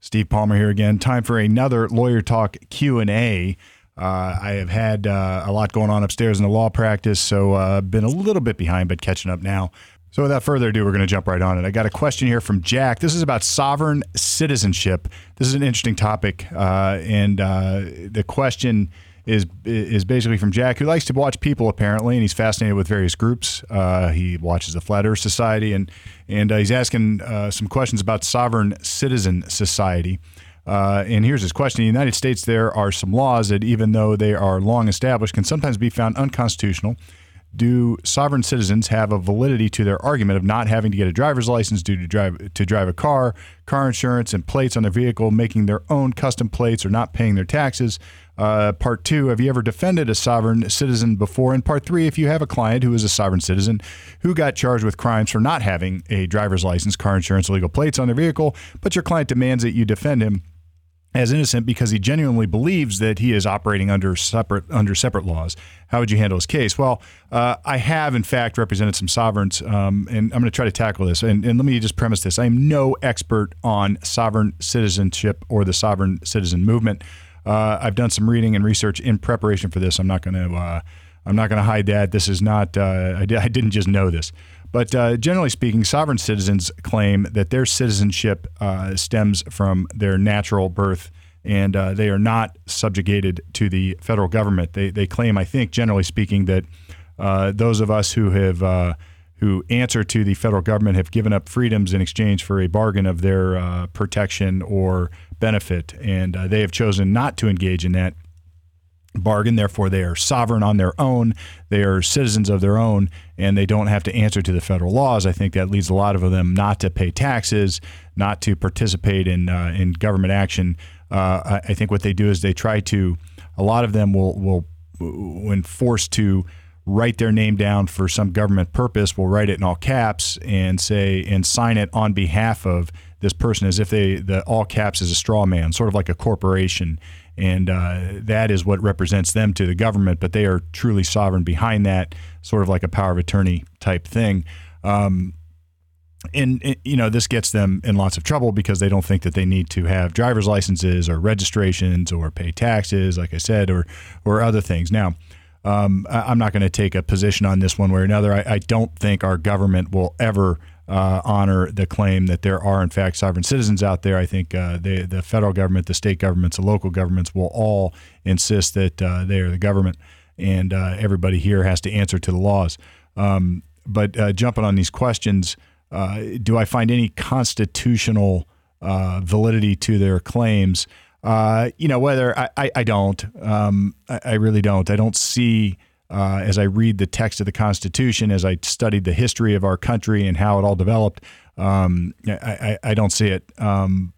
Steve Palmer here again. Time for another lawyer talk Q and A. Uh, I have had uh, a lot going on upstairs in the law practice, so uh, been a little bit behind, but catching up now. So without further ado, we're going to jump right on it. I got a question here from Jack. This is about sovereign citizenship. This is an interesting topic, uh, and uh, the question is is basically from Jack, who likes to watch people apparently, and he's fascinated with various groups. Uh, he watches the Flat Earth Society, and and uh, he's asking uh, some questions about sovereign citizen society. Uh, and here's his question: In the United States, there are some laws that, even though they are long established, can sometimes be found unconstitutional. Do sovereign citizens have a validity to their argument of not having to get a driver's license due to drive to drive a car, car insurance, and plates on their vehicle, making their own custom plates, or not paying their taxes? Uh, part two, have you ever defended a sovereign citizen before? And part three, if you have a client who is a sovereign citizen who got charged with crimes for not having a driver's license, car insurance, legal plates on their vehicle, but your client demands that you defend him as innocent because he genuinely believes that he is operating under separate under separate laws. How would you handle his case? Well, uh, I have in fact represented some sovereigns, um, and I'm going to try to tackle this. And, and let me just premise this: I am no expert on sovereign citizenship or the sovereign citizen movement. Uh, I've done some reading and research in preparation for this. I'm not going to uh, I'm not going to hide that. This is not uh, I, I, didn't just know this. But uh, generally speaking, sovereign citizens claim that their citizenship uh, stems from their natural birth and uh, they are not subjugated to the federal government. They, they claim, I think, generally speaking, that those of us who have who answer to the federal government have given up freedoms in exchange for a bargain of their uh, protection or benefit, and uh, they have chosen not to engage in that bargain. Therefore, they are sovereign on their own. They are citizens of their own, and they don't have to answer to the federal laws. I think that leads a lot of them not to pay taxes, not to participate in uh, in government action. Uh, I, think what they do is they try to. A lot of them will will when forced to write their name down for some government purpose will write it in all caps and say and sign it on behalf of this person as if they the all caps is a straw man, sort of like a corporation, and uh, that is what represents them to the government. But they are truly sovereign behind that, sort of like a power of attorney type thing. Um, and you know this gets them in lots of trouble because they don't think that they need to have driver's licenses or registrations or pay taxes, like I said, or or other things. Now, um, I, am not going to take a position on this one way or another. I, I don't think our government will ever uh, honor the claim that there are, in fact, sovereign citizens out there. I think uh, the, the federal government, the state governments, the local governments will all insist that uh, they are the government, and uh, everybody here has to answer to the laws. Um, but uh, jumping on these questions, uh, do I find any constitutional validity to their claims? you know, whether I, I, I don't, um, I, I, really don't. I don't see uh, as I read the text of the Constitution, as I studied the history of our country and how it all developed, um, I, I, I, don't see it. Um,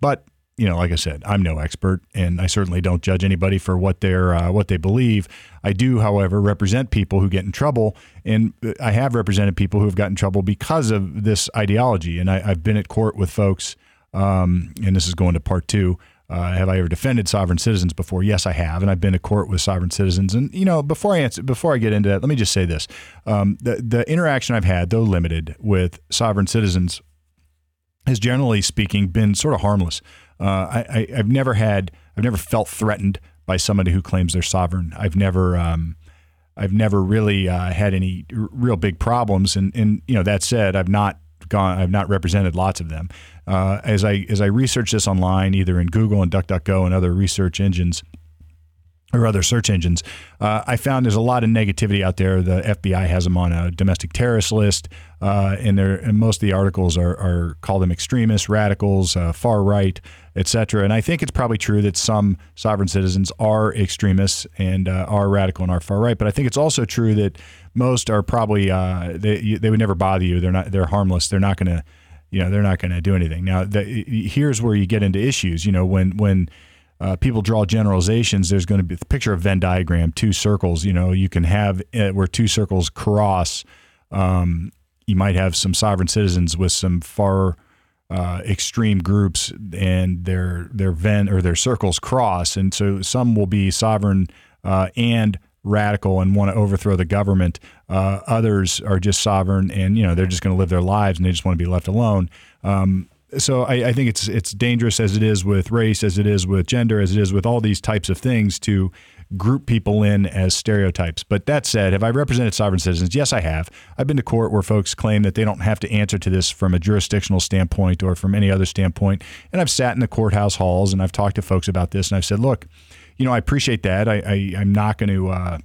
but you know, like I said, I'm no expert, and I certainly don't judge anybody for what they're uh, what they believe. I do, however, represent people who get in trouble, and I have represented people who have gotten in trouble because of this ideology. And I, have been at court with folks, um, and this is going to part two uh, have I ever defended sovereign citizens before? Yes, I have, and I've been to court with sovereign citizens. And you know, before I answer, before I get into that, let me just say this: um, the the interaction I've had, though limited, with sovereign citizens has generally speaking been sort of harmless. Uh, I, I, have never had, I've never felt threatened by somebody who claims they're sovereign. I've never, um, I've never really uh, had any r- real big problems. And, and you know, that said, I've not gone, I've not represented lots of them. Uh, as I as I research this online, either in Google and DuckDuckGo and other research engines or other search engines, uh, I found there's a lot of negativity out there. The FBI has them on a domestic terrorist list, uh, and, and most of the articles are, are call them extremists, radicals, uh, far right, etc. And I think it's probably true that some sovereign citizens are extremists and uh, are radical and are far right. But I think it's also true that most are probably uh, they they would never bother you. They're not they're harmless. They're not going to you know they're not going to do anything. Now the, here's where you get into issues. You know when when uh, people draw generalizations, there's going to be the picture of Venn diagram, two circles. You know you can have uh, where two circles cross. Um, you might have some sovereign citizens with some far uh, extreme groups, and their their Venn or their circles cross, and so some will be sovereign uh, and radical and want to overthrow the government. Uh, others are just sovereign and you know they're just going to live their lives and they just want to be left alone. Um, so I, I, think it's it's dangerous as it is with race, as it is with gender, as it is with all these types of things to group people in as stereotypes. But that said, have I represented sovereign citizens? Yes, I have. I've been to court where folks claim that they don't have to answer to this from a jurisdictional standpoint or from any other standpoint. And I've sat in the courthouse halls and I've talked to folks about this, and I've said, look, you know, I appreciate that. I, I am not going to. Uh,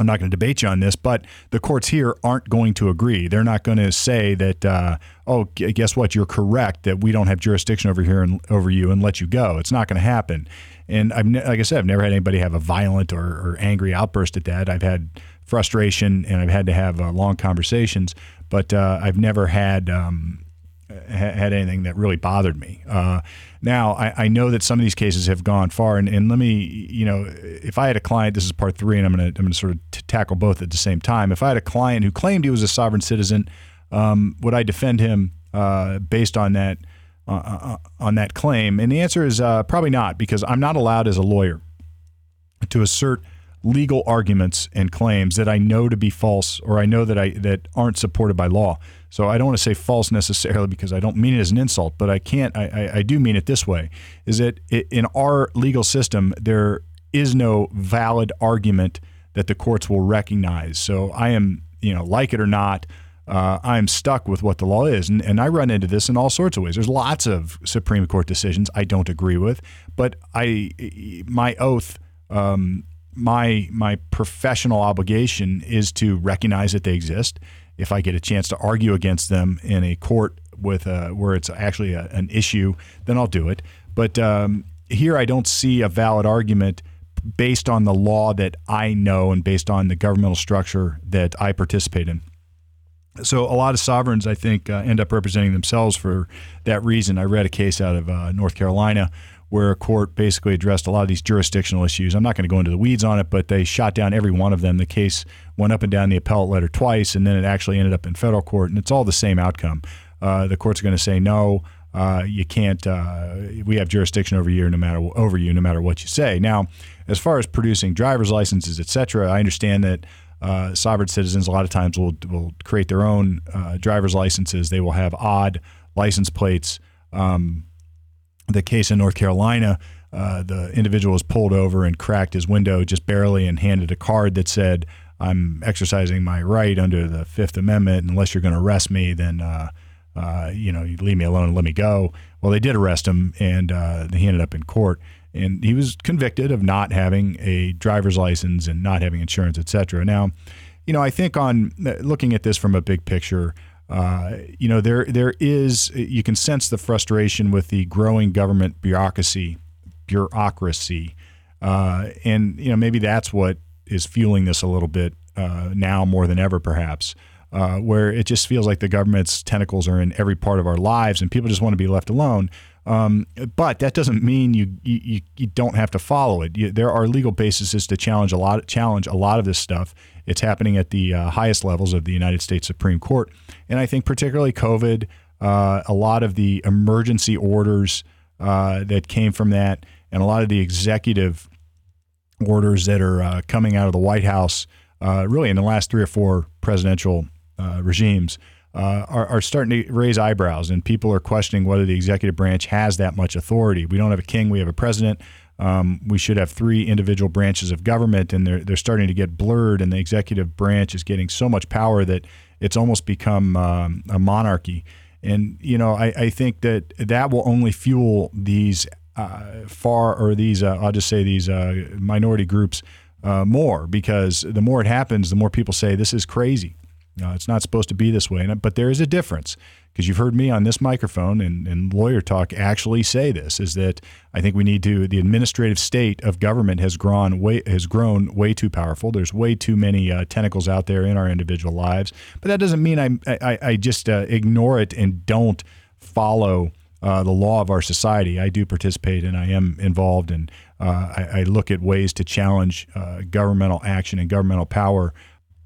I'm not going to debate you on this, but the courts here aren't going to agree. They're not going to say that, uh, oh, guess what? You're correct that we don't have jurisdiction over here and over you and let you go. It's not going to happen. And I've, ne- like I said, I've never had anybody have a violent or, or, angry outburst at that. I've had frustration and I've had to have uh, long conversations, but uh, I've never had um, had anything that really bothered me. Uh, now, I, I, know that some of these cases have gone far, and, and, let me, you know, if I had a client, this is part three, and I'm going to I'm to sort of t- tackle both at the same time. If I had a client who claimed he was a sovereign citizen, um, would I defend him uh, based on that uh, uh, uh on that claim? And the answer is uh, probably not, because I'm not allowed as a lawyer to assert legal arguments and claims that I know to be false or I know that I that aren't supported by law. So I don't want to say false necessarily because I don't mean it as an insult, but I can't. I, I, I do mean it this way: is that in our legal system there is no valid argument that the courts will recognize. So I am, you know, like it or not. Uh, I'm stuck with what the law is. And, and I run into this in all sorts of ways. There's lots of Supreme Court decisions I don't agree with, but I, my oath um, my my professional obligation is to recognize that they exist. If I get a chance to argue against them in a court with a, where it's actually a, an issue, then I'll do it. But um, here, I don't see a valid argument based on the law that I know and based on the governmental structure that I participate in. So a lot of sovereigns, I think, uh, end up representing themselves for that reason. I read a case out of uh, North Carolina where a court basically addressed a lot of these jurisdictional issues. I'm not going to go into the weeds on it, but they shot down every one of them. The case went up and down the appellate letter twice, and then it actually ended up in federal court, and it's all the same outcome. Uh, the courts going to say no. Uh, you can't. Uh, we have jurisdiction over you, no matter over you, no matter what you say. Now, as far as producing driver's licenses, et cetera, I understand that uh, sovereign citizens a lot of times will will create their own uh, driver's licenses. They will have odd license plates. Um, the case in North Carolina, uh, the individual was pulled over and cracked his window just barely and handed a card that said, I'm exercising my right under the Fifth Amendment. Unless you're going to arrest me, then, uh, uh, you know, you leave me alone and let me go. Well, they did arrest him and uh, he ended up in court. And he was convicted of not having a driver's license and not having insurance, et cetera. Now, you know, I think on uh, looking at this from a big picture, uh, you know, there there is you can sense the frustration with the growing government bureaucracy, bureaucracy, uh, and you know maybe that's what is fueling this a little bit uh, now more than ever, perhaps. Uh, where it just feels like the government's tentacles are in every part of our lives, and people just want to be left alone. Um, but that doesn't mean you, you you don't have to follow it. You, there are legal bases to challenge a lot challenge a lot of this stuff, it's happening at the uh, highest levels of the United States Supreme Court. And I think, particularly COVID, uh, a lot of the emergency orders uh, that came from that, and a lot of the executive orders that are uh, coming out of the White House, uh, really in the last three or four presidential uh, are, are starting to raise eyebrows. And people are questioning whether the executive branch has that much authority. We don't have a king, we have a president. Um, we should have three individual branches of government, and they're they're starting to get blurred. And the executive branch is getting so much power that it's almost become um, a monarchy. And you know, I, I think that that will only fuel these uh, far or these uh, I'll just say these uh, minority groups uh, more because the more it happens, the more people say this is crazy. Uh, it's not supposed to be this way. But there is a difference because you've heard me on this microphone and, and lawyer talk actually say this is that I think we need to the administrative state of government has grown way has grown way too powerful. There's way too many uh, tentacles out there in our individual lives. But that doesn't mean I I, I just uh, ignore it and don't follow. Uh, the law of our society. I do participate and I am involved, and uh, I, I, look at ways to challenge uh, governmental action and governmental power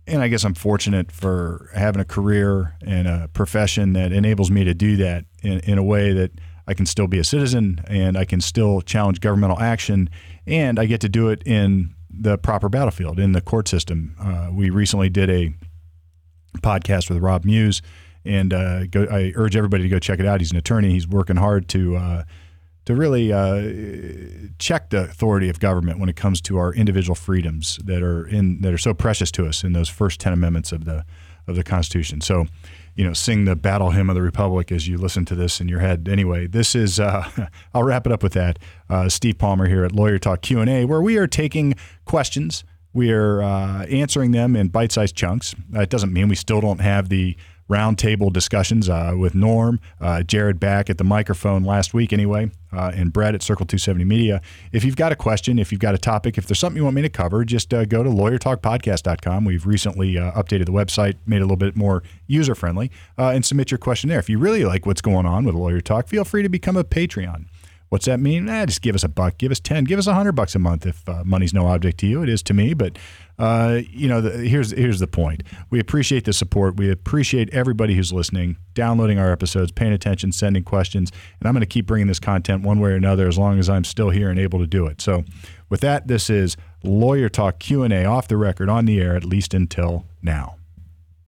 and I guess I'm fortunate for having a career and a profession that enables me to do that in, in a way that I can still be a citizen and I can still challenge governmental action, and I get to do it in the proper battlefield in the court system. Uh, we recently did a podcast with Rob Muse, and uh, go, I urge everybody to go check it out. He's an attorney. He's working hard to uh, to really uh, check the authority of government when it comes to our individual freedoms that are in that are so precious to us in those first ten amendments of the of the Constitution. So, you know, sing the battle hymn of the Republic as you listen to this in your head. Anyway, this is uh, I'll wrap it up with that. Uh, Steve Palmer here at Lawyer Talk Q and A, where we are taking questions. We are uh, answering them in bite-sized chunks. it doesn't mean we still don't have the roundtable discussions uh, with Norm, uh, Jared back at the microphone last week anyway, uh, and Brett at Circle 270 Media. If you've got a question, if you've got a topic, if there's something you want me to cover, just uh, go to lawyertalkpodcast.com. We've recently uh, updated the website, made it a little bit more user friendly, uh, and submit your question there. If you really like what's going on with Lawyer Talk, feel free to become a Patreon. What's that mean? Eh, just give us a buck, give us 10, give us a hundred bucks a month if uh, money's no object to you. It is to me, but uh, you know, the, here's here's the point. We appreciate the support. We appreciate everybody who's listening, downloading our episodes, paying attention, sending questions, and I'm going to keep bringing this content one way or another as long as I'm still here and able to do it. So, with that, this is Lawyer Talk Q and A off the record on the air, at least until now.